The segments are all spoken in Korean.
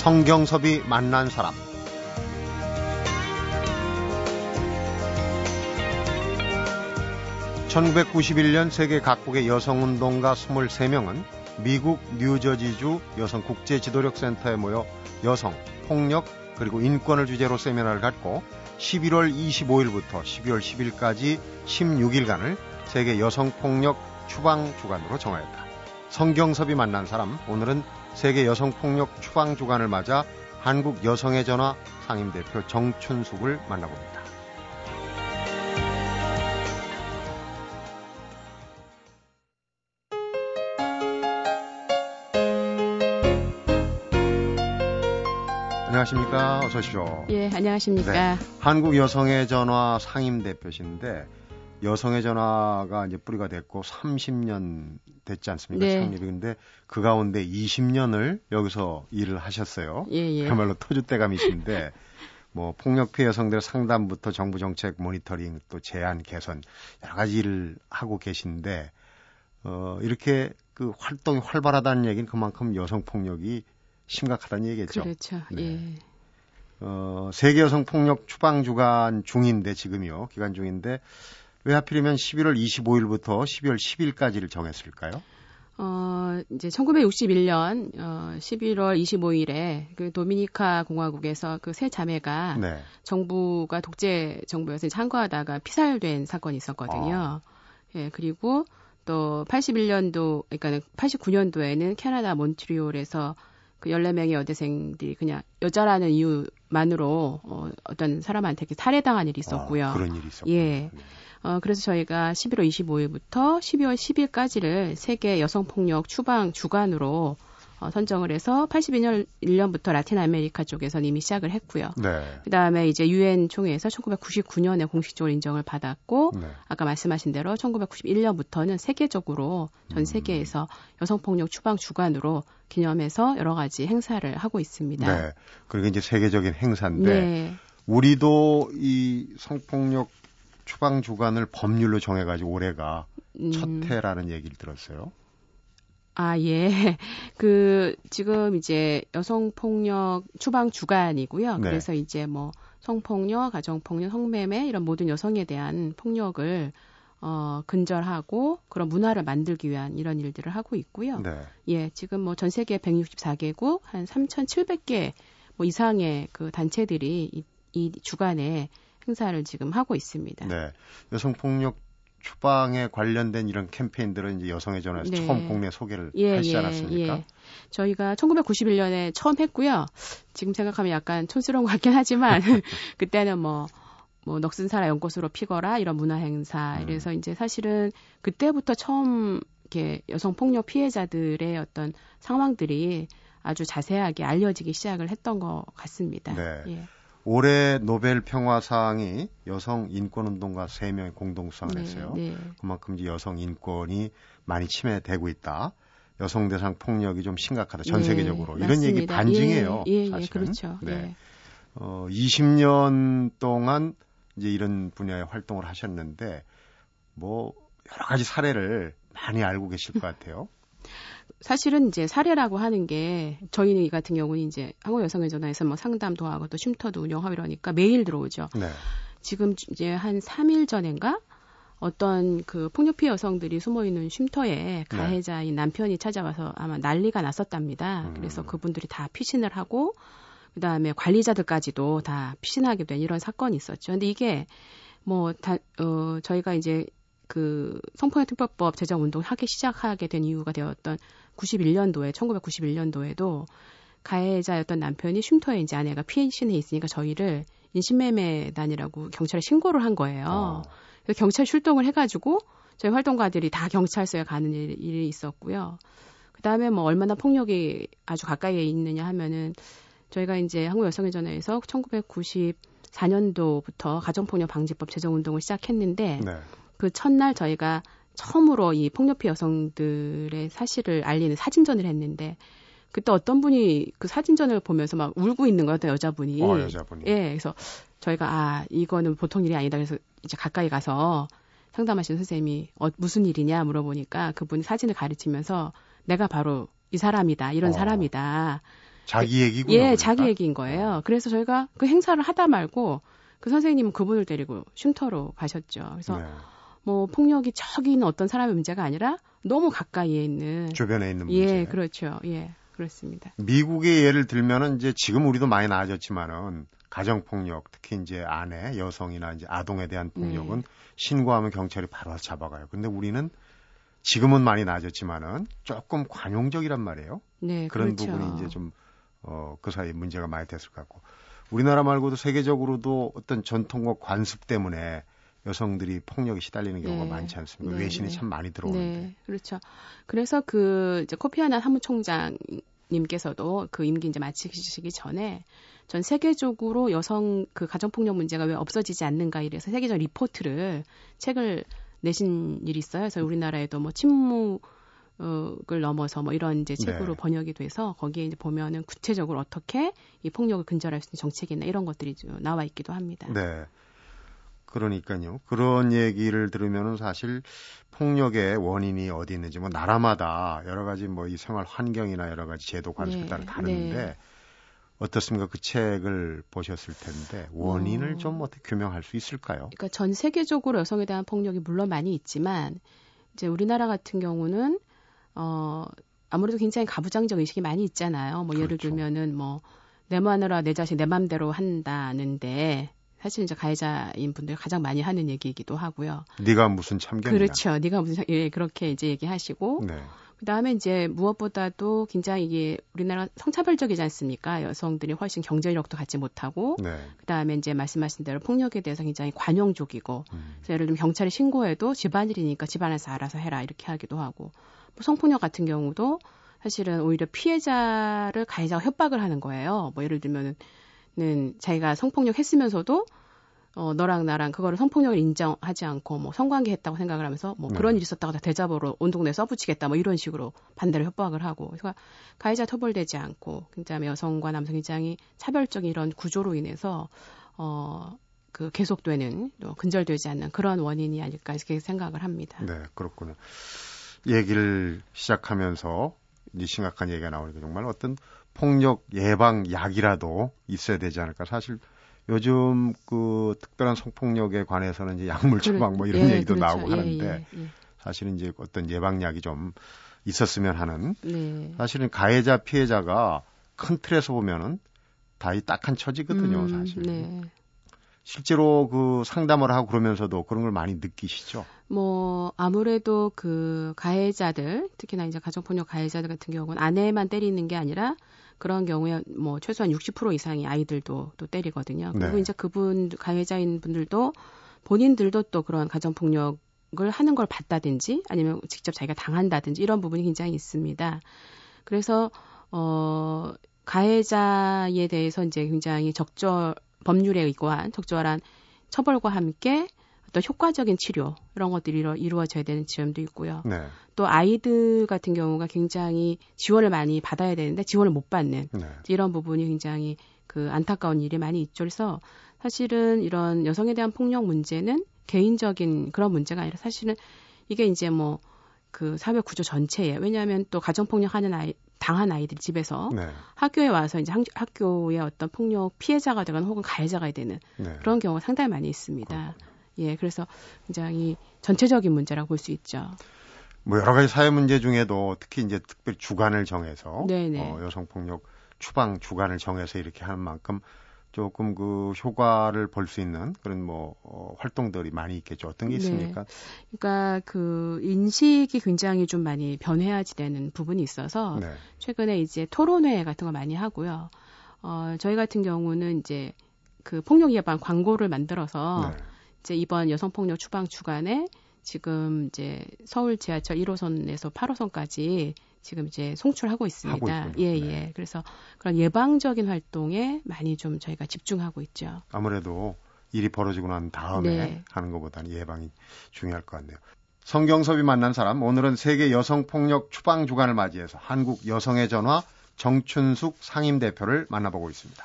성경섭이 만난 사람 (1991년) 세계 각국의 여성운동가 (23명은) 미국 뉴저지주 여성 국제 지도력 센터에 모여 여성, 폭력, 그리고 인권을 주제로 세미나를 갖고 11월 25일부터 12월 10일까지 16일간을 세계 여성 폭력 추방 주간으로 정하였다. 성경섭이 만난 사람, 오늘은 세계 여성폭력 추방 주간을 맞아 한국 여성의 전화 상임대표 정춘숙을 만나봅니다. 안녕하십니까. 어서 오십시오. 예, 안녕하십니까. 네, 한국 여성의 전화 상임 대표신데 여성의 전화가 이제 뿌리가 됐고 30년 됐지 않습니까? 네. 창립이 근데 그 가운데 20년을 여기서 일을 하셨어요. 예, 예. 그야말로 터줏대감이신데 뭐 폭력 피해 여성들 상담부터 정부 정책 모니터링 또 제안 개선 여러 가지 일을 하고 계신데 어 이렇게 그 활동이 활발하다는 얘기는 그만큼 여성 폭력이 심각하다는 얘기겠죠. 그렇죠. 네. 예. 어, 세계 여성 폭력 추방 주간 중인데 지금이요. 기간 중인데 왜 하필이면 11월 25일부터 12월 10일까지를 정했을까요? 어, 이제 1961년 어, 11월 25일에 그 도미니카 공화국에서 그 세 자매가 네. 정부가 독재 정부에서 참가하다가 피살된 사건이 있었거든요. 아. 예, 그리고 또 81년도 그러니까 89년도에는 캐나다 몬트리올에서 그 14명의 여대생들이 그냥 여자라는 이유만으로 어, 어떤 사람한테 이렇게 살해당한 일이 있었고요. 아, 그런 일이 있었군요. 예. 네. 어, 그래서 저희가 11월 25일부터 12월 10일까지를 세계 여성폭력 추방 주간으로 어, 선정을 해서 82년 1년부터 라틴 아메리카 쪽에서는 이미 시작을 했고요. 네. 그다음에 이제 유엔 총회에서 1999년에 공식적으로 인정을 받았고 네. 아까 말씀하신 대로 1991년부터는 세계적으로 전 음. 세계에서 여성 폭력 추방 주간으로 기념해서 여러 가지 행사를 하고 있습니다. 네. 그리고 이제 세계적인 행사인데 네. 우리도 이 성폭력 추방 주간을 법률로 정해가지고 올해가 음. 첫 해라는 얘기를 들었어요. 아, 예. 그, 지금 이제 여성폭력 추방 주간이고요. 네. 그래서 이제 뭐 성폭력, 가정폭력, 성매매 이런 모든 여성에 대한 폭력을 어, 근절하고 그런 문화를 만들기 위한 이런 일들을 하고 있고요. 네. 예, 지금 뭐 전 세계 164개국 한 3,700개 뭐 이상의 그 단체들이 이, 이 주간에 행사를 지금 하고 있습니다. 네. 여성폭력 추방에 관련된 이런 캠페인들은 이제 여성의 전화에서 네. 처음 국내 소개를 예, 하시지 예, 않았습니까? 예. 저희가 1991년에 처음 했고요. 지금 생각하면 약간 촌스러운 것 같긴 하지만 그때는 뭐, 뭐 넋은 살아 연꽃으로 피거라 이런 문화 행사. 음. 그래서 이제 사실은 그때부터 처음 이렇게 여성 폭력 피해자들의 어떤 상황들이 아주 자세하게 알려지기 시작을 했던 것 같습니다. 네. 예. 올해 노벨 평화상이 여성 인권 운동가 3명이 공동 수상을 네, 했어요. 네, 네. 그만큼 이제 여성 인권이 많이 침해되고 있다. 여성 대상 폭력이 좀 심각하다. 전 네, 세계적으로. 이런 맞습니다. 얘기 반증이에요. 예, 예, 예 사실은. 예, 그렇죠. 네. 예. 어, 20년 동안 이제 이런 분야의 활동을 하셨는데 뭐 여러 가지 사례를 많이 알고 계실 것 같아요. 사실은 이제 사례라고 하는 게 저희 같은 경우는 이제 한국 여성의 전화에서 뭐 상담도 하고 또 쉼터도 운영하고 이러니까 매일 들어오죠. 네. 지금 이제 한 3일 전인가 어떤 그 폭력 피해 여성들이 숨어 있는 쉼터에 네. 가해자인 네. 남편이 찾아와서 아마 난리가 났었답니다. 음. 그래서 그분들이 다 피신을 하고 그다음에 관리자들까지도 다 피신하게 된 이런 사건이 있었죠. 근데 이게 뭐 다, 어, 저희가 이제 그 성폭력 특별법 제정 운동을 하기 시작하게 된 이유가 되었던 91년도에 1991년도에도 가해자였던 남편이 쉼터에 이제 아내가 피해신에 있으니까 저희를 인신매매단이라고 경찰에 신고를 한 거예요. 어. 그래서 경찰 출동을 해가지고 저희 활동가들이 다 경찰서에 가는 일, 일이 있었고요. 그 다음에 뭐 얼마나 폭력이 아주 가까이에 있느냐 하면은 저희가 이제 한국 여성의 전화에서 1994년도부터 가정폭력 방지법 제정 운동을 시작했는데 네. 그 첫날 저희가 처음으로 이 폭력피 여성들의 사실을 알리는 사진전을 했는데 그때 어떤 분이 그 사진전을 보면서 막 울고 있는 거예요, 여자분이. 어, 여자분이. 예, 그래서 저희가 아 이거는 보통 일이 아니다. 그래서 이제 가까이 가서 상담하시는 선생님이 어, 무슨 일이냐 물어보니까 그분이 사진을 가르치면서 내가 바로 이 사람이다, 이런 어. 사람이다. 자기 얘기군요. 예, 그러니까? 자기 얘기인 거예요. 그래서 저희가 그 행사를 하다 말고 그 선생님은 그분을 데리고 쉼터로 가셨죠. 그래서 네. 뭐 폭력이 저기 있는 어떤 사람의 문제가 아니라 너무 가까이에 있는 주변에 있는 문제. 예, 그렇죠. 예. 그렇습니다. 미국의 예를 들면은 이제 지금 우리도 많이 나아졌지만은 가정 폭력, 특히 이제 아내, 여성이나 이제 아동에 대한 폭력은 네. 신고하면 경찰이 바로 잡아가요. 근데 우리는 지금은 많이 나아졌지만은 조금 관용적이란 말이에요. 네, 그런 그렇죠. 부분이 이제 좀 어, 그 사이에 문제가 많이 됐을 것 같고. 우리나라 말고도 세계적으로도 어떤 전통과 관습 때문에 여성들이 폭력에 시달리는 경우가 네. 많지 않습니까? 네. 외신이 네. 참 많이 들어오는데. 네. 그렇죠. 그래서 그 이제 코피아난 사무총장 님께서도 그 임기 이제 마치시기 전에 전 세계적으로 여성 그 가정폭력 문제가 왜 없어지지 않는가 이래서 세계적 리포트를 책을 내신 일이 있어요. 그래서 우리나라에도 뭐 침묵 을 넘어서 뭐 이런 이제 책으로 네. 번역이 돼서 거기에 이제 보면은 구체적으로 어떻게 이 폭력을 근절할 수 있는 정책이나 이런 것들이 나와 있기도 합니다. 네. 그러니까요. 그런 얘기를 들으면은 사실 폭력의 원인이 어디 있는지 뭐 나라마다 여러 가지 뭐 이 생활 환경이나 여러 가지 제도 관습에 따라 네. 다른데 네. 어떻습니까? 그 책을 보셨을 텐데 원인을 어... 좀 어떻게 규명할 수 있을까요? 그러니까 전 세계적으로 여성에 대한 폭력이 물론 많이 있지만 이제 우리나라 같은 경우는 어 아무래도 굉장히 가부장적 의식이 많이 있잖아요. 뭐 그렇죠. 예를 들면은 뭐 내 마누라 내 자식 내 맘대로 한다는데 사실 이제 가해자인 분들 가장 많이 하는 얘기이기도 하고요. 네가 무슨 참견이야. 그렇죠. 네가 무슨 참, 예 그렇게 이제 얘기하시고 네. 그다음에 이제 무엇보다도 굉장히 이게 우리나라 성차별적이지 않습니까? 여성들이 훨씬 경제력도 갖지 못하고 네. 그다음에 이제 말씀하신 대로 폭력에 대해서 굉장히 관용적이고 음. 그래서 예를 들면 경찰에 신고해도 집안일이니까 집안에서 알아서 해라 이렇게 하기도 하고 뭐 성폭력 같은 경우도 사실은 오히려 피해자를 가해자가 협박을 하는 거예요. 뭐 예를 들면은 는 자기가 성폭력 했으면서도 어, 너랑 나랑 그거를 성폭력을 인정하지 않고 뭐 성관계 했다고 생각을 하면서 뭐 네. 그런 일이 있었다고 다 대자보로 온 동네에 써붙이겠다 뭐 이런 식으로 반대로 협박을 하고 그래서 가해자 처벌되지 않고 그다음에 여성과 남성 입장이 차별적인 이런 구조로 인해서 어, 그 계속되는 또 근절되지 않는 그런 원인이 아닐까 이렇게 생각을 합니다. 네, 그렇군요. 얘기를 시작하면서 이 심각한 얘기가 나오니까 정말 어떤 폭력 예방 약이라도 있어야 되지 않을까. 사실 요즘 그 특별한 성폭력에 관해서는 이제 약물 처방 뭐 이런 예, 얘기도 그렇죠. 나오고 예, 하는데 예, 예, 사실은 이제 어떤 예방약이 좀 있었으면 하는 네. 사실은 가해자 피해자가 큰 틀에서 보면은 다이 딱한 처지거든요, 음, 사실. 네. 실제로 그 상담을 하고 그러면서도 그런 걸 많이 느끼시죠? 뭐 아무래도 그 가해자들 특히나 이제 가정폭력 가해자들 같은 경우는 아내만 때리는 게 아니라 그런 경우에 뭐 최소한 60% 이상의 아이들도 또 때리거든요. 그리고 네. 이제 그분 가해자인 분들도 본인들도 또 그런 가정 폭력 을 하는 걸 봤다든지 아니면 직접 자기가 당한다든지 이런 부분이 굉장히 있습니다. 그래서 어 가해자에 대해서 이제 굉장히 적절 법률에 의거한 적절한 처벌과 함께 또 효과적인 치료 이런 것들이 이루, 이루어 져야 되는 지점도 있고요. 네. 또 아이들 같은 경우가 굉장히 지원을 많이 받아야 되는데 지원을 못 받는 네. 이런 부분이 굉장히 그 안타까운 일이 많이 있죠. 그래서 사실은 이런 여성에 대한 폭력 문제는 개인적인 그런 문제가 아니라 사실은 이게 이제 뭐 그 사회 구조 전체에 왜냐하면 또 가정 폭력하는 아이 당한 아이들 집에서 네. 학교에 와서 이제 학교의 어떤 폭력 피해자가 되거나 혹은 가해자가 되는 네. 그런 경우가 상당히 많이 있습니다. 그렇군요. 예, 그래서 굉장히 전체적인 문제라고 볼 수 있죠. 뭐 여러 가지 사회 문제 중에도 특히 이제 특별 주간을 정해서 어, 여성 폭력 추방 주간을 정해서 이렇게 하는 만큼 조금 그 효과를 볼 수 있는 그런 뭐 어, 활동들이 많이 있겠죠. 어떤 게 네. 있습니까? 네. 그러니까 그 인식이 굉장히 좀 많이 변해야지 되는 부분이 있어서 네. 최근에 이제 토론회 같은 거 많이 하고요. 어, 저희 같은 경우는 이제 그 폭력 예방 광고를 만들어서 네. 이제 이번 여성폭력 추방 주간에 지금 이제 서울 지하철 1호선에서 8호선까지 지금 이제 송출하고 있습니다. 예, 네. 예. 그래서 그런 예방적인 활동에 많이 좀 저희가 집중하고 있죠. 아무래도 일이 벌어지고 난 다음에 네. 하는 것보다는 예방이 중요할 것 같네요. 성경섭이 만난 사람, 오늘은 세계 여성폭력 추방 주간을 맞이해서 한국 여성의 전화 정춘숙 상임대표를 만나보고 있습니다.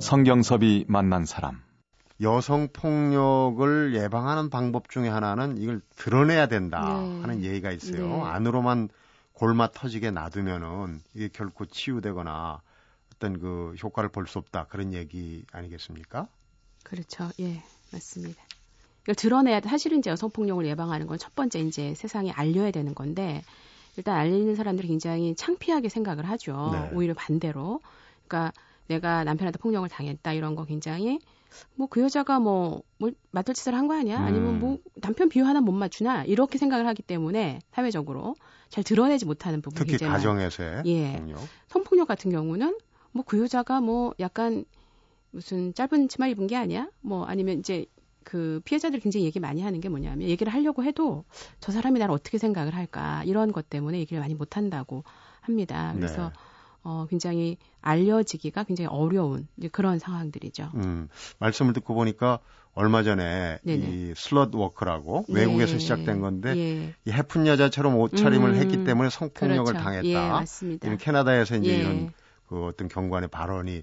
성경섭이 만난 사람 여성 폭력을 예방하는 방법 중에 하나는 이걸 드러내야 된다 네. 하는 얘기가 있어요. 네. 안으로만 골마 터지게 놔두면은 이게 결코 치유되거나 어떤 그 효과를 볼 수 없다 그런 얘기 아니겠습니까? 그렇죠. 예, 맞습니다. 이걸 드러내야 사실은 이제 여성 폭력을 예방하는 건 첫 번째 이제 세상에 알려야 되는 건데 일단 알리는 사람들이 굉장히 창피하게 생각을 하죠. 네. 오히려 반대로. 그러니까 내가 남편한테 폭력을 당했다 이런 거 굉장히 뭐 그 여자가 뭐, 뭐 맞돌짓을 한 거 아니야? 음. 아니면 뭐 남편 비유 하나 못 맞추나? 이렇게 생각을 하기 때문에 사회적으로 잘 드러내지 못하는 부분이 특히 가정에서의 예. 폭력. 성폭력 같은 경우는 뭐 그 여자가 뭐 약간 무슨 짧은 치마 입은 게 아니야? 뭐 아니면 이제 그 피해자들이 굉장히 얘기 많이 하는 게 뭐냐면 얘기를 하려고 해도 저 사람이 나를 어떻게 생각을 할까 이런 것 때문에 얘기를 많이 못 한다고 합니다. 그래서 네. 어, 굉장히 알려지기가 굉장히 어려운 그런 상황들이죠. 음, 말씀을 듣고 보니까 얼마 전에 네네. 이 슬럿 워크라고 예. 외국에서 시작된 건데 예. 이 해픈 여자처럼 옷차림을 음, 했기 때문에 성폭력을 그렇죠. 당했다. 예, 맞습니다. 캐나다에서 이제 예. 이런 그 어떤 경관의 발언이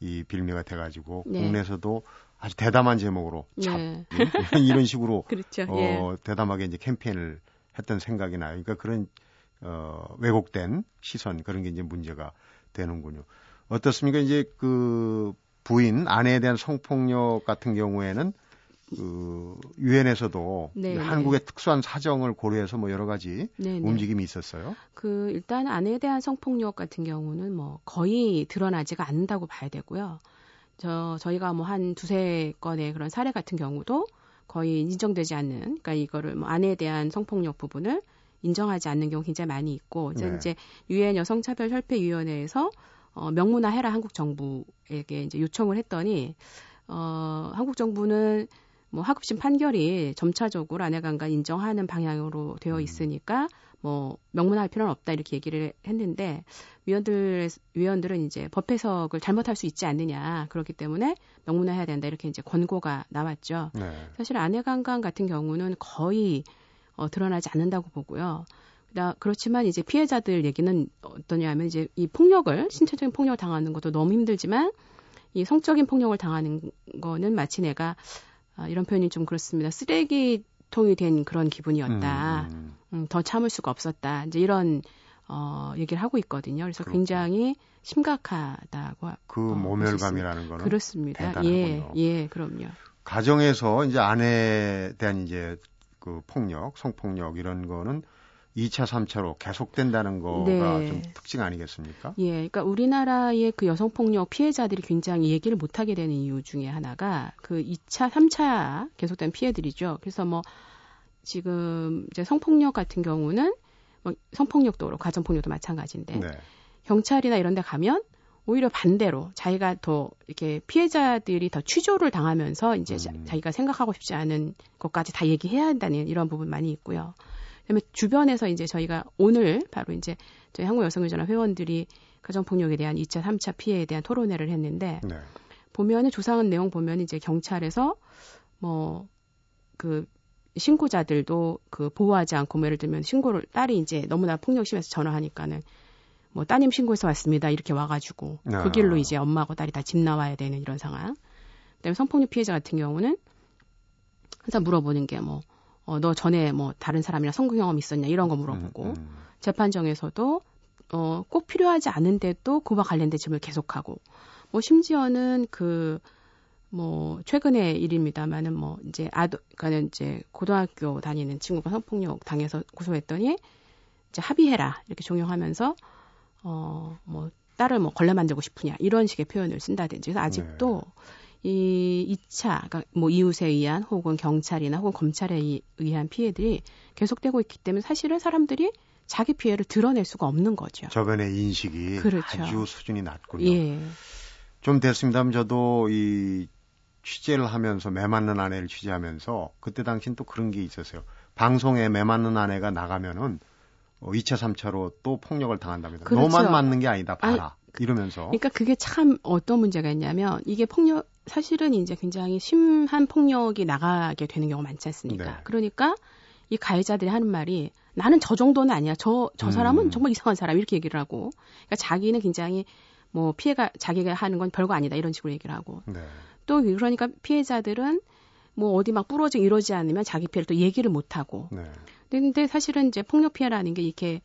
이 빌미가 돼가지고 네. 국내에서도 아주 대담한 제목으로 잡 네. 이런 식으로 그렇죠. 어, 예. 대담하게 이제 캠페인을 했던 생각이 나요. 그러니까 그런 어, 왜곡된 시선 그런 게 이제 문제가 되는군요. 어떻습니까? 이제 그 부인 아내에 대한 성폭력 같은 경우에는 그 유엔에서도 네, 네. 한국의 특수한 사정을 고려해서 뭐 여러 가지 네네. 네. 움직임이 있었어요. 그 일단 아내에 대한 성폭력 같은 경우는 뭐 거의 드러나지가 않는다고 봐야 되고요. 저 저희가 뭐 한 두세 건의 그런 사례 같은 경우도 거의 인정되지 않는 그러니까 이거를 뭐 아내에 대한 성폭력 부분을 인정하지 않는 경우 굉장히 많이 있고 이제 네. 이제 유엔 여성차별 협회 위원회에서 어, 명문화해라 한국 정부에게 이제 요청을 했더니 어, 한국 정부는 뭐 하급심 판결이 점차적으로 아내간과 인정하는 방향으로 되어 음. 있으니까 뭐 명문화할 필요는 없다 이렇게 얘기를 했는데 위원들 위원들은 이제 법 해석을 잘못할 수 있지 않느냐 그렇기 때문에 명문화해야 된다 이렇게 이제 권고가 나왔죠. 네. 사실 아내간강 같은 경우는 거의 어, 드러나지 않는다고 보고요. 그렇지만 이제 피해자들 얘기는 어떠냐면 이제 이 폭력을 신체적인 폭력을 당하는 것도 너무 힘들지만 이 성적인 폭력을 당하는 거는 마치 내가 아, 이런 표현이 좀 그렇습니다. 쓰레기통이 된 그런 기분이었다. 음. 음, 더 참을 수가 없었다. 이제 이런 어, 얘기를 하고 있거든요. 그래서 그렇구나. 굉장히 심각하다고. 그 어, 모멸감이라는 거는 그렇습니다. 대단하군요. 예, 예, 그럼요. 가정에서 이제 아내에 대한 이제 그 폭력, 성폭력 이런 거는 2차, 3차로 계속된다는 거가 네. 좀 특징 아니겠습니까? 예, 그러니까 우리나라의 그 여성폭력 피해자들이 굉장히 얘기를 못하게 되는 이유 중에 하나가 그 2차, 3차 계속된 피해들이죠. 그래서 뭐 지금 이제 성폭력 같은 경우는 뭐 성폭력도 가정폭력도 마찬가지인데 네. 경찰이나 이런 데 가면 오히려 반대로 자기가 더 이렇게 피해자들이 더 취조를 당하면서 이제 음. 자기가 생각하고 싶지 않은 것까지 다 얘기해야 한다는 이런 부분 많이 있고요. 그다음에 주변에서 이제 저희가 오늘 바로 이제 저희 한국 여성의전화 회원들이 가정폭력에 대한 2차, 3차 피해에 대한 토론회를 했는데 네. 보면은 조사한 내용 보면 이제 경찰에서 뭐 그 신고자들도 그 보호하지 않고 뭐 예를 들면 신고를 딸이 이제 너무나 폭력 심해서 전화하니까는 뭐 따님 신고해서 왔습니다. 이렇게 와가지고 아. 그 길로 이제 엄마하고 딸이 다 집 나와야 되는 이런 상황. 그다음에 성폭력 피해자 같은 경우는 항상 물어보는 게 뭐, 어, 너 전에 뭐 다른 사람이랑 성공 경험 있었냐 이런 거 물어보고 음, 음. 재판정에서도 어, 꼭 필요하지 않은데도 그와 관련된 질문을 계속하고 뭐 심지어는 그 뭐 최근의 일입니다만은 뭐 이제 아도 그러니까 이제 고등학교 다니는 친구가 성폭력 당해서 고소했더니 이제 합의해라 이렇게 종용하면서 어, 뭐, 딸을 뭐 걸레 만들고 싶으냐, 이런 식의 표현을 쓴다든지. 그래서 아직도 네. 이 2차, 그러니까 뭐 이웃에 의한 혹은 경찰이나 혹은 검찰에 의한 피해들이 계속되고 있기 때문에 사실은 사람들이 자기 피해를 드러낼 수가 없는 거죠. 저변의 인식이 그렇죠. 아주 수준이 낮군요. 예. 좀 됐습니다만 저도 이 취재를 하면서 매 맞는 아내를 취재하면서 그때 당시는 또 그런 게 있었어요. 방송에 매 맞는 아내가 나가면은 어, 2차, 3차로 또 폭력을 당한답니다. 그렇죠. 너만 맞는 게 아니다. 봐라. 아, 이러면서. 그러니까 그게 참 어떤 문제가 있냐면 이게 폭력 사실은 이제 굉장히 심한 폭력이 나가게 되는 경우가 많지 않습니까? 네. 그러니까 이 가해자들이 하는 말이 나는 저 정도는 아니야. 저, 저 사람은 음. 정말 이상한 사람 이렇게 얘기를 하고. 그러니까 자기는 굉장히 뭐 피해가 자기가 하는 건 별거 아니다 이런 식으로 얘기를 하고. 네. 또 그러니까 피해자들은 뭐 어디 막 부러지고 이러지 않으면 자기 피해를 또 얘기를 못 하고. 네. 근데 사실은 이제 폭력 피해라는 게 이렇게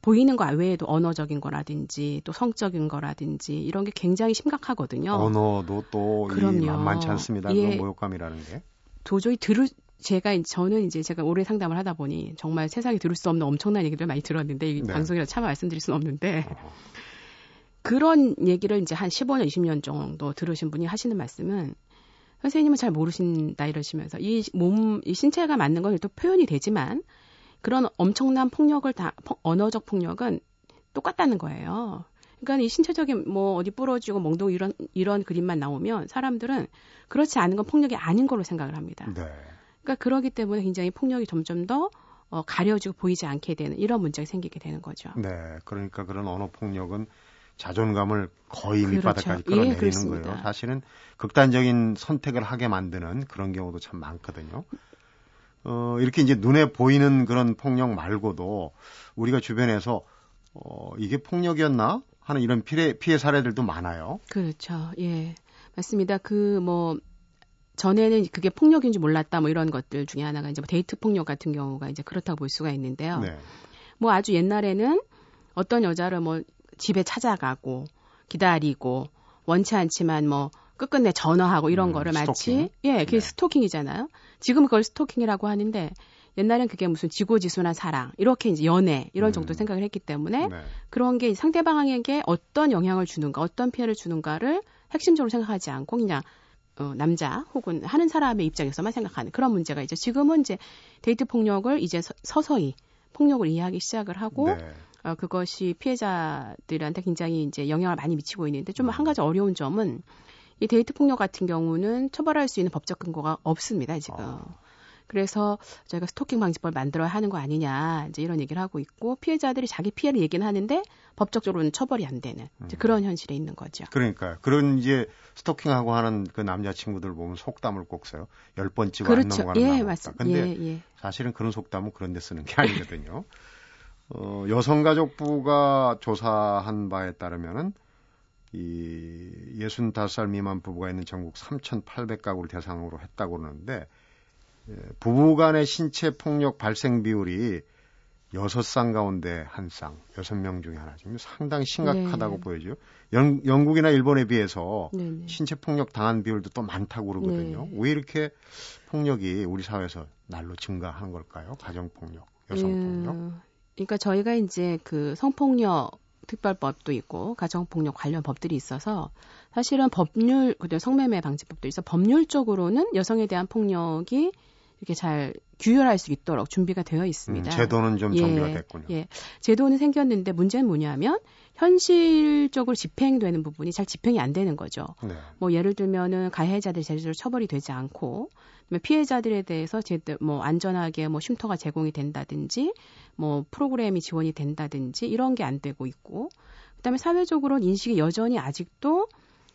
보이는 거 외에도 언어적인 거라든지 또 성적인 거라든지 이런 게 굉장히 심각하거든요. 언어도 또 그럼요. 만만치 않습니다. 예. 그 모욕감이라는 게. 도저히 들을 제가 저는 이제 제가 오래 상담을 하다 보니 정말 세상에 들을 수 없는 엄청난 얘기들 많이 들었는데 이 네. 방송이라 차마 말씀드릴 수는 없는데 어. 그런 얘기를 이제 한 15년, 20년 정도 들으신 분이 하시는 말씀은 선생님은 잘 모르신다 이러시면서 이 몸, 이 신체가 맞는 건또 표현이 되지만 그런 엄청난 폭력을 다, 언어적 폭력은 똑같다는 거예요. 그러니까 이 신체적인 뭐 어디 부러지고 멍동 이런 이런 그림만 나오면 사람들은 그렇지 않은 건 폭력이 아닌 걸로 생각을 합니다. 네. 그러니까 그러기 때문에 굉장히 폭력이 점점 더 어, 가려지고 보이지 않게 되는 이런 문제가 생기게 되는 거죠. 네, 그러니까 그런 언어 폭력은 자존감을 거의 그렇죠. 밑바닥까지 끌어내리는 예, 거예요. 사실은 극단적인 선택을 하게 만드는 그런 경우도 참 많거든요. 어, 이렇게 이제 눈에 보이는 그런 폭력 말고도 우리가 주변에서 어, 이게 폭력이었나 하는 이런 피해, 피해 사례들도 많아요. 그렇죠. 예. 맞습니다. 그 뭐 전에는 그게 폭력인 지 몰랐다 뭐 이런 것들 중에 하나가 이제 뭐 데이트 폭력 같은 경우가 이제 그렇다고 볼 수가 있는데요. 네. 뭐 아주 옛날에는 어떤 여자를 뭐 집에 찾아가고 기다리고 원치 않지만 뭐 끝끝내 전화하고 이런 음, 거를 스토킹? 마치 예, 그게 네. 스토킹이잖아요. 지금 그걸 스토킹이라고 하는데 옛날엔 그게 무슨 지고지순한 사랑 이렇게 이제 연애 이런 정도 음. 생각을 했기 때문에 네. 그런 게 상대방에게 어떤 영향을 주는가 어떤 피해를 주는가를 핵심적으로 생각하지 않고 그냥 어, 남자 혹은 하는 사람의 입장에서만 생각하는 그런 문제가 이제 지금은 이제 데이트 폭력을 이제 서, 서히 폭력을 이해하기 시작을 하고 네. 어, 그것이 피해자들한테 굉장히 이제 영향을 많이 미치고 있는데 좀 한 가지 어려운 점은 이 데이트 폭력 같은 경우는 처벌할 수 있는 법적 근거가 없습니다, 지금. 어. 그래서 저희가 스토킹 방지법을 만들어야 하는 거 아니냐 이제 이런 얘기를 하고 있고 피해자들이 자기 피해를 얘기는 하는데 법적으로는 처벌이 안 되는 음. 그런 현실에 있는 거죠. 그러니까 그런 이제 스토킹하고 하는 그 남자 친구들 보면 속담을 꼭 써요. 열번 찍어 그렇죠. 안 넘어가는 예, 맞습니다. 근데 예, 예. 사실은 그런 속담은 그런 데 쓰는 게 아니거든요. 어, 여성가족부가 조사한 바에 따르면은 이 65살 미만 부부가 있는 전국 3,800가구를 대상으로 했다고 그러는데 예, 부부 간의 신체 폭력 발생 비율이 여섯 쌍 가운데 한 쌍, 여섯 명 중에 하나 지금 상당히 심각하다고 네. 보여져요. 영, 영국이나 일본에 비해서 네, 네. 신체 폭력 당한 비율도 또 많다고 그러거든요. 네. 왜 이렇게 폭력이 우리 사회에서 날로 증가하는 걸까요? 가정 폭력, 여성 폭력? 음, 그러니까 저희가 이제 그 성폭력 특별법도 있고 가정폭력 관련 법들이 있어서 사실은 법률 그다음 성매매 방지법도 있어 법률적으로는 여성에 대한 폭력이 이렇게 잘 규율할 수 있도록 준비가 되어 있습니다. 음, 제도는 좀 정비가 예, 됐군요. 예, 제도는 생겼는데 문제는 뭐냐면 현실적으로 집행되는 부분이 잘 집행이 안 되는 거죠. 네. 뭐 예를 들면은 가해자들 제대로 처벌이 되지 않고 피해자들에 대해서 제대로 뭐 안전하게 뭐 쉼터가 제공이 된다든지 뭐 프로그램이 지원이 된다든지 이런 게 안 되고 있고 그다음에 사회적으로 인식이 여전히 아직도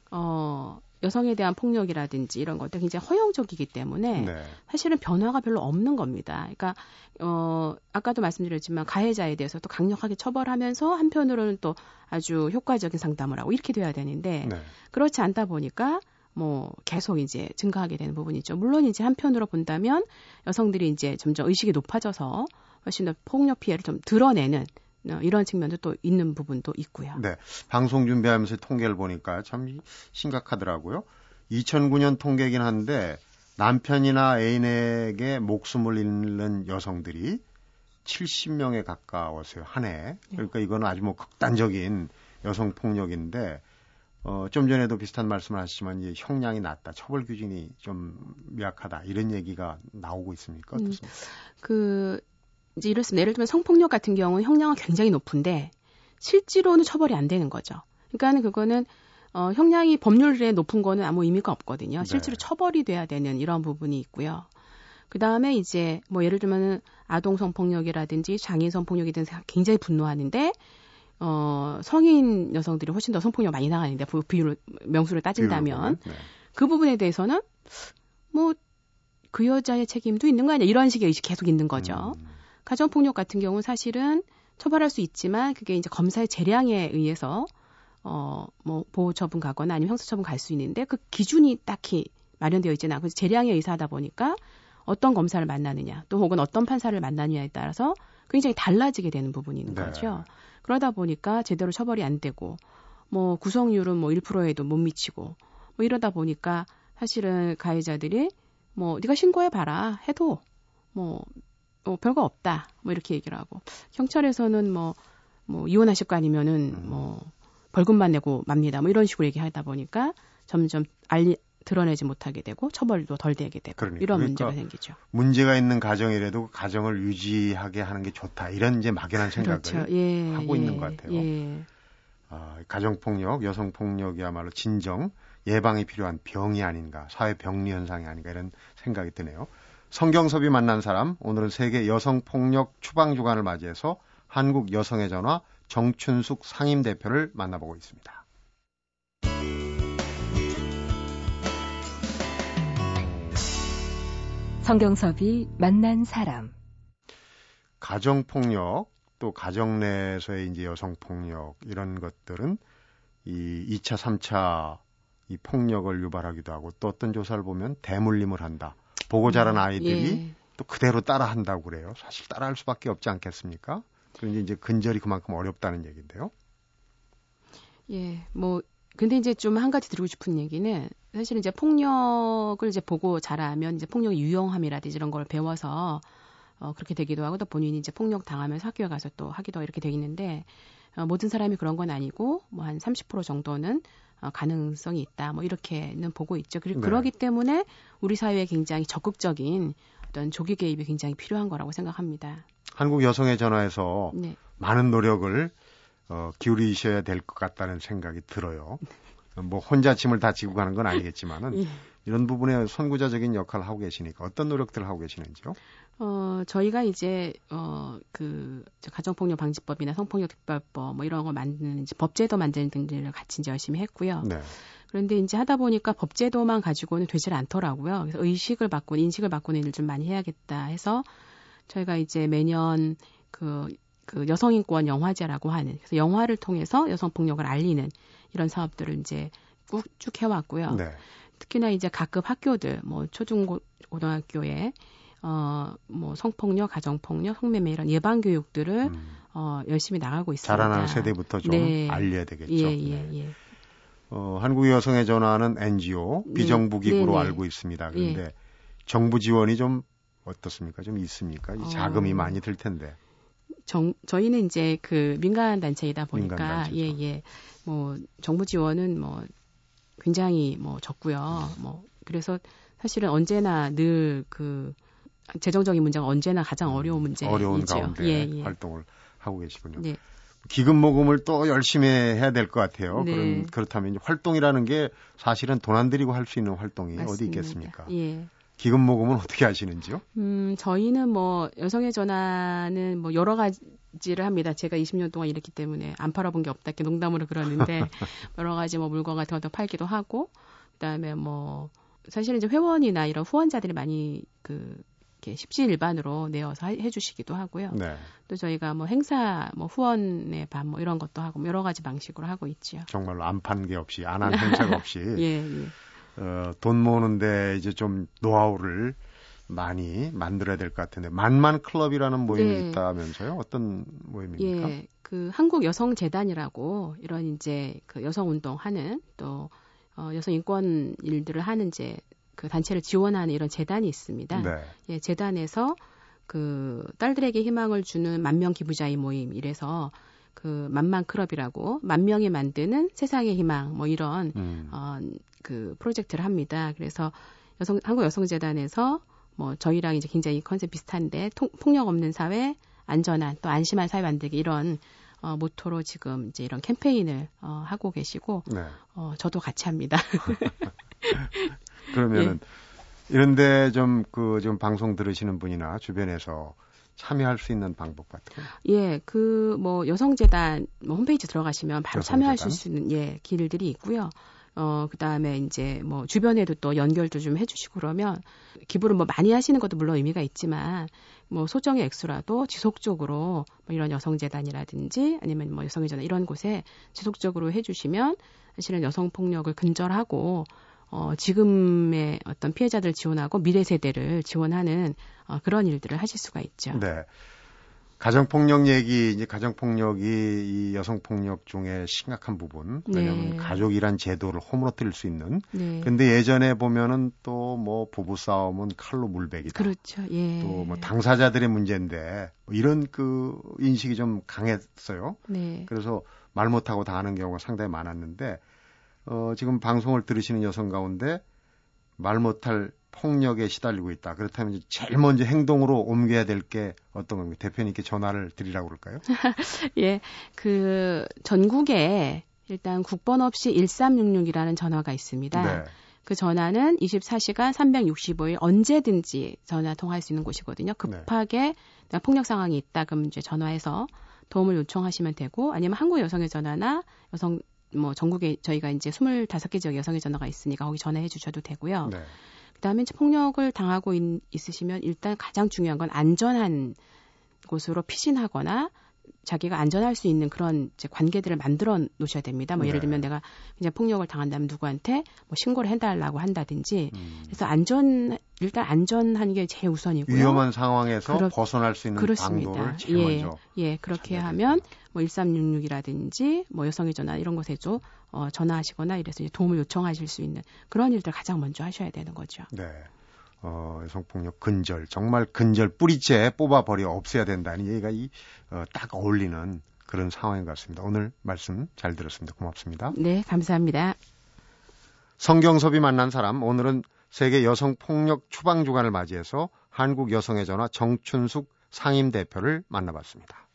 어 여성에 대한 폭력이라든지 이런 것들 굉장히 허용적이기 때문에 네. 사실은 변화가 별로 없는 겁니다. 그러니까 어 아까도 말씀드렸지만 가해자에 대해서 또 강력하게 처벌하면서 한편으로는 또 아주 효과적인 상담을 하고 이렇게 돼야 되는데 네. 그렇지 않다 보니까 뭐 계속 이제 증가하게 되는 부분이죠. 물론 이제 한편으로 본다면 여성들이 이제 점점 의식이 높아져서 훨씬 더 폭력 피해를 좀 드러내는 어, 이런 측면도 또 있는 부분도 있고요. 네. 방송 준비하면서 통계를 보니까 참 심각하더라고요. 2009년 통계긴 한데 남편이나 애인에게 목숨을 잃는 여성들이 70명에 가까웠어요. 한 해. 그러니까 이거는 아주 뭐 극단적인 여성 폭력인데 어, 좀 전에도 비슷한 말씀을 하시지만 이제 형량이 낮다, 처벌 규정이 좀 미약하다 이런 얘기가 나오고 있습니까? 음, 어떻습니까? 음, 그 이제 이렇습니다. 예를 들면 성폭력 같은 경우는 형량은 굉장히 높은데 실제로는 처벌이 안 되는 거죠. 그러니까는 그거는 어, 형량이 법률에 높은 거는 아무 의미가 없거든요. 네. 실제로 처벌이 돼야 되는 이런 부분이 있고요. 그 다음에 이제 뭐 예를 들면은 아동 성폭력이라든지 장애인 성폭력이든 굉장히 분노하는데 어, 성인 여성들이 훨씬 더 성폭력 많이 나가는데 그 비율 명수를 따진다면 네. 그 부분에 대해서는 뭐 그 여자의 책임도 있는 거 아니야 이런 식의 의식이 계속 있는 거죠. 음. 가정폭력 같은 경우는 사실은 처벌할 수 있지만 그게 이제 검사의 재량에 의해서 어, 뭐, 보호 처분 가거나 아니면 형사 처분 갈 수 있는데 그 기준이 딱히 마련되어 있지는 않고 재량의 의사하다 보니까 어떤 검사를 만나느냐 또 혹은 어떤 판사를 만나느냐에 따라서 굉장히 달라지게 되는 부분이 있는 네. 거죠. 그러다 보니까 제대로 처벌이 안 되고 뭐 구성률은 뭐 1%에도 못 미치고 뭐 이러다 보니까 사실은 가해자들이 뭐 네가 신고해 봐라 해도 뭐, 뭐 별거 없다 뭐 이렇게 얘기를 하고 경찰에서는 뭐뭐 뭐 이혼하실 거 아니면은 음. 뭐 벌금만 내고 맙니다 뭐 이런 식으로 얘기하다 보니까 점점 알리 드러내지 못하게 되고 처벌도 덜 되게 되고 그러니까, 이런 그러니까 문제가 생기죠. 문제가 있는 가정이라도 그 가정을 유지하게 하는 게 좋다 이런 이제 막연한 생각을 그렇죠. 예, 하고 예, 있는 것 같아요. 예. 아, 가정폭력, 여성폭력이야말로 진정 예방이 필요한 병이 아닌가, 사회 병리 현상이 아닌가 이런 생각이 드네요. 성경섭이 만난 사람, 오늘은 세계 여성폭력 추방 주간을 맞이해서 한국 여성의 전화 정춘숙 상임 대표를 만나보고 있습니다. 성경섭이 만난 사람. 가정폭력, 또 가정 내에서의 이제 여성폭력, 이런 것들은 이 2차, 3차 이 폭력을 유발하기도 하고 또 어떤 조사를 보면 대물림을 한다. 보고 자란 음, 아이들이 예. 또 그대로 따라 한다고 그래요. 사실 따라 할 수밖에 없지 않겠습니까? 그런데 이제 근절이 그만큼 어렵다는 얘기인데요. 예, 뭐 근데 이제 좀 한 가지 드리고 싶은 얘기는 사실 이제 폭력을 이제 보고 자라면 이제 폭력의 유용함이라든지 이런 걸 배워서 어 그렇게 되기도 하고 또 본인이 이제 폭력 당하면서 학교에 가서 또 하기도 이렇게 돼 있는데 어 모든 사람이 그런 건 아니고 뭐 한 30% 정도는 어, 가능성이 있다. 뭐 이렇게는 보고 있죠. 그리고 네. 그러기 때문에 우리 사회에 굉장히 적극적인 어떤 조기 개입이 굉장히 필요한 거라고 생각합니다. 한국 여성의 전화에서 네. 많은 노력을 어, 기울이셔야 될 것 같다는 생각이 들어요. 뭐 혼자 짐을 다 지고 가는 건 아니겠지만은 예. 이런 부분에 선구자적인 역할을 하고 계시니까 어떤 노력들을 하고 계시는지요? 어, 저희가 이제, 어, 그, 가정폭력 방지법이나 성폭력 특별법 뭐 이런 거 만드는 법제도 만드는 등들을 같이 이제 열심히 했고요. 네. 그런데 이제 하다 보니까 법제도만 가지고는 되질 않더라고요. 그래서 의식을 바꾸는, 인식을 바꾸는 일을 좀 많이 해야겠다 해서 저희가 이제 매년 그, 그 여성인권 영화제라고 하는, 그래서 영화를 통해서 여성폭력을 알리는 이런 사업들을 이제 꾹쭉 해왔고요. 네. 특히나 이제 각급 학교들, 뭐 초중고등학교에 어, 뭐 성폭력, 가정폭력, 성매매 이런 예방 교육들을 음. 어, 열심히 나가고 있습니다. 자라나는 세대부터 좀 네. 알려야 되겠죠. 예, 예, 네. 예. 어, 한국 여성의 전화는 NGO 네. 비정부 기구로 네, 네. 알고 있습니다. 그런데 예. 정부 지원이 좀 어떻습니까? 좀 있습니까? 이 자금이 어, 많이 들 텐데. 정, 저희는 이제 그 민간 단체이다 보니까 예, 예. 뭐 정부 지원은 뭐 굉장히 뭐 적고요. 뭐 그래서 사실은 언제나 늘그 재정적인 문제가 언제나 가장 어려운 문제이죠. 어려운 가운데 예, 예. 활동을 하고 계시군요. 네. 기금 모금을 또 열심히 해야 될 것 같아요. 네. 그럼 그렇다면 활동이라는 게 사실은 돈 안 들이고 할 수 있는 활동이 맞습니다. 어디 있겠습니까? 예. 기금 모금은 어떻게 하시는지요? 음, 저희는 뭐 여성의 전화는 뭐 여러 가지를 합니다. 제가 20년 동안 이랬기 때문에 안 팔아본 게 없다 이렇게 농담으로 그러는데 여러 가지 뭐 물건 같은 것도 팔기도 하고 그다음에 뭐 사실은 이제 회원이나 이런 후원자들이 많이 그 이렇게 십시일반으로 내어서 해주시기도 하고요. 네. 또 저희가 뭐 행사, 뭐 후원의 밤 뭐 이런 것도 하고 뭐 여러 가지 방식으로 하고 있지요. 정말로 안 판 게 없이 안 한 행사가 없이 예, 예. 어, 돈 모으는데 이제 좀 노하우를 많이 만들어야 될 것 같은데 만만 클럽이라는 모임이 네. 있다면서요? 어떤 모임입니까? 예, 그 한국 여성 재단이라고 이런 이제 그 여성 운동하는 또 어, 여성 인권 일들을 하는 이제 그 단체를 지원하는 이런 재단이 있습니다. 네. 예, 재단에서 그 딸들에게 희망을 주는 만명 기부자의 모임 이래서 그 만만 클럽이라고 만 명이 만드는 세상의 희망 뭐 이런 음. 어그 프로젝트를 합니다. 그래서 여성 한국 여성 재단에서 뭐 저희랑 이제 굉장히 컨셉 비슷한데 통, 폭력 없는 사회, 안전한 또 안심한 사회 만들기 이런 어, 모토로 지금 이제 이런 캠페인을 어, 하고 계시고 네. 어, 저도 같이 합니다. 그러면은 예. 이런데 좀 그 지금 방송 들으시는 분이나 주변에서 참여할 수 있는 방법 같은 거? 예, 그 뭐 여성재단 뭐 홈페이지 들어가시면 바로 여성재단? 참여하실 수 있는 예 길들이 있고요. 어, 그 다음에 이제 뭐 주변에도 또 연결도 좀 해주시고 그러면 기부를 뭐 많이 하시는 것도 물론 의미가 있지만 뭐 소정의 액수라도 지속적으로 뭐 이런 여성재단이라든지 아니면 뭐 여성의 전화 이런 곳에 지속적으로 해주시면 사실은 여성폭력을 근절하고 어, 지금의 어떤 피해자들 지원하고 미래 세대를 지원하는 어, 그런 일들을 하실 수가 있죠. 네. 가정폭력 얘기, 이제 가정폭력이 이 여성폭력 중에 심각한 부분. 왜냐하면 네. 가족이란 제도를 허물어뜨릴 수 있는. 네. 근데 예전에 보면은 또 뭐 부부싸움은 칼로 물베기다. 그렇죠. 예. 또 뭐 당사자들의 문제인데 뭐 이런 그 인식이 좀 강했어요. 네. 그래서 말 못하고 다 하는 경우가 상당히 많았는데 어, 지금 방송을 들으시는 여성 가운데 말 못할 폭력에 시달리고 있다. 그렇다면 제일 먼저 행동으로 옮겨야 될 게 어떤 겁니까? 대표님께 전화를 드리라고 그럴까요? 예, 그 전국에 일단 국번 없이 1366이라는 전화가 있습니다. 네. 그 전화는 24시간 365일 언제든지 전화 통화할 수 있는 곳이거든요. 급하게 네. 폭력 상황이 있다 그럼 이제 전화해서 도움을 요청하시면 되고 아니면 한국 여성의 전화나 여성 뭐 전국에 저희가 이제 25개 지역 여성의 전화가 있으니까 거기 전화해 주셔도 되고요. 네. 그다음에 폭력을 당하고 있, 있으시면 일단 가장 중요한 건 안전한 곳으로 피신하거나 자기가 안전할 수 있는 그런 이제 관계들을 만들어 놓으셔야 됩니다. 뭐 네. 예를 들면 내가 그냥 폭력을 당한다면 누구한테 뭐 신고를 해달라고 한다든지 음. 그래서 안전 일단 안전한 게 제일 우선이고요. 위험한 상황에서 그렇, 벗어날 수 있는 그렇습니다. 방도를 제일 예, 먼저 예 그렇게 하면 뭐 1366이라든지 뭐 여성의 전화 이런 곳에도 어, 전화하시거나 이래서 도움을 요청하실 수 있는 그런 일들 가장 먼저 하셔야 되는 거죠. 네. 어, 여성폭력 근절, 정말 근절 뿌리째 뽑아버려 없애야 된다는 얘기가 이, 어, 딱 어울리는 그런 상황인 것 같습니다. 오늘 말씀 잘 들었습니다. 고맙습니다. 네, 감사합니다. 성경섭이 만난 사람, 오늘은 세계 여성폭력 추방 주간을 맞이해서 한국 여성의 전화 정춘숙 상임 대표를 만나봤습니다.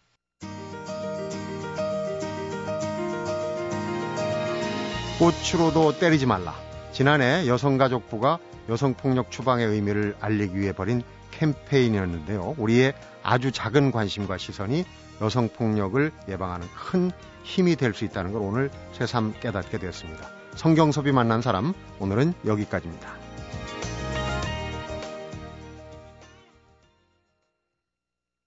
꽃으로도 때리지 말라. 지난해 여성가족부가 여성폭력 추방의 의미를 알리기 위해 벌인 캠페인이었는데요. 우리의 아주 작은 관심과 시선이 여성폭력을 예방하는 큰 힘이 될 수 있다는 걸 오늘 새삼 깨닫게 되었습니다. 성경섭이 만난 사람, 오늘은 여기까지입니다.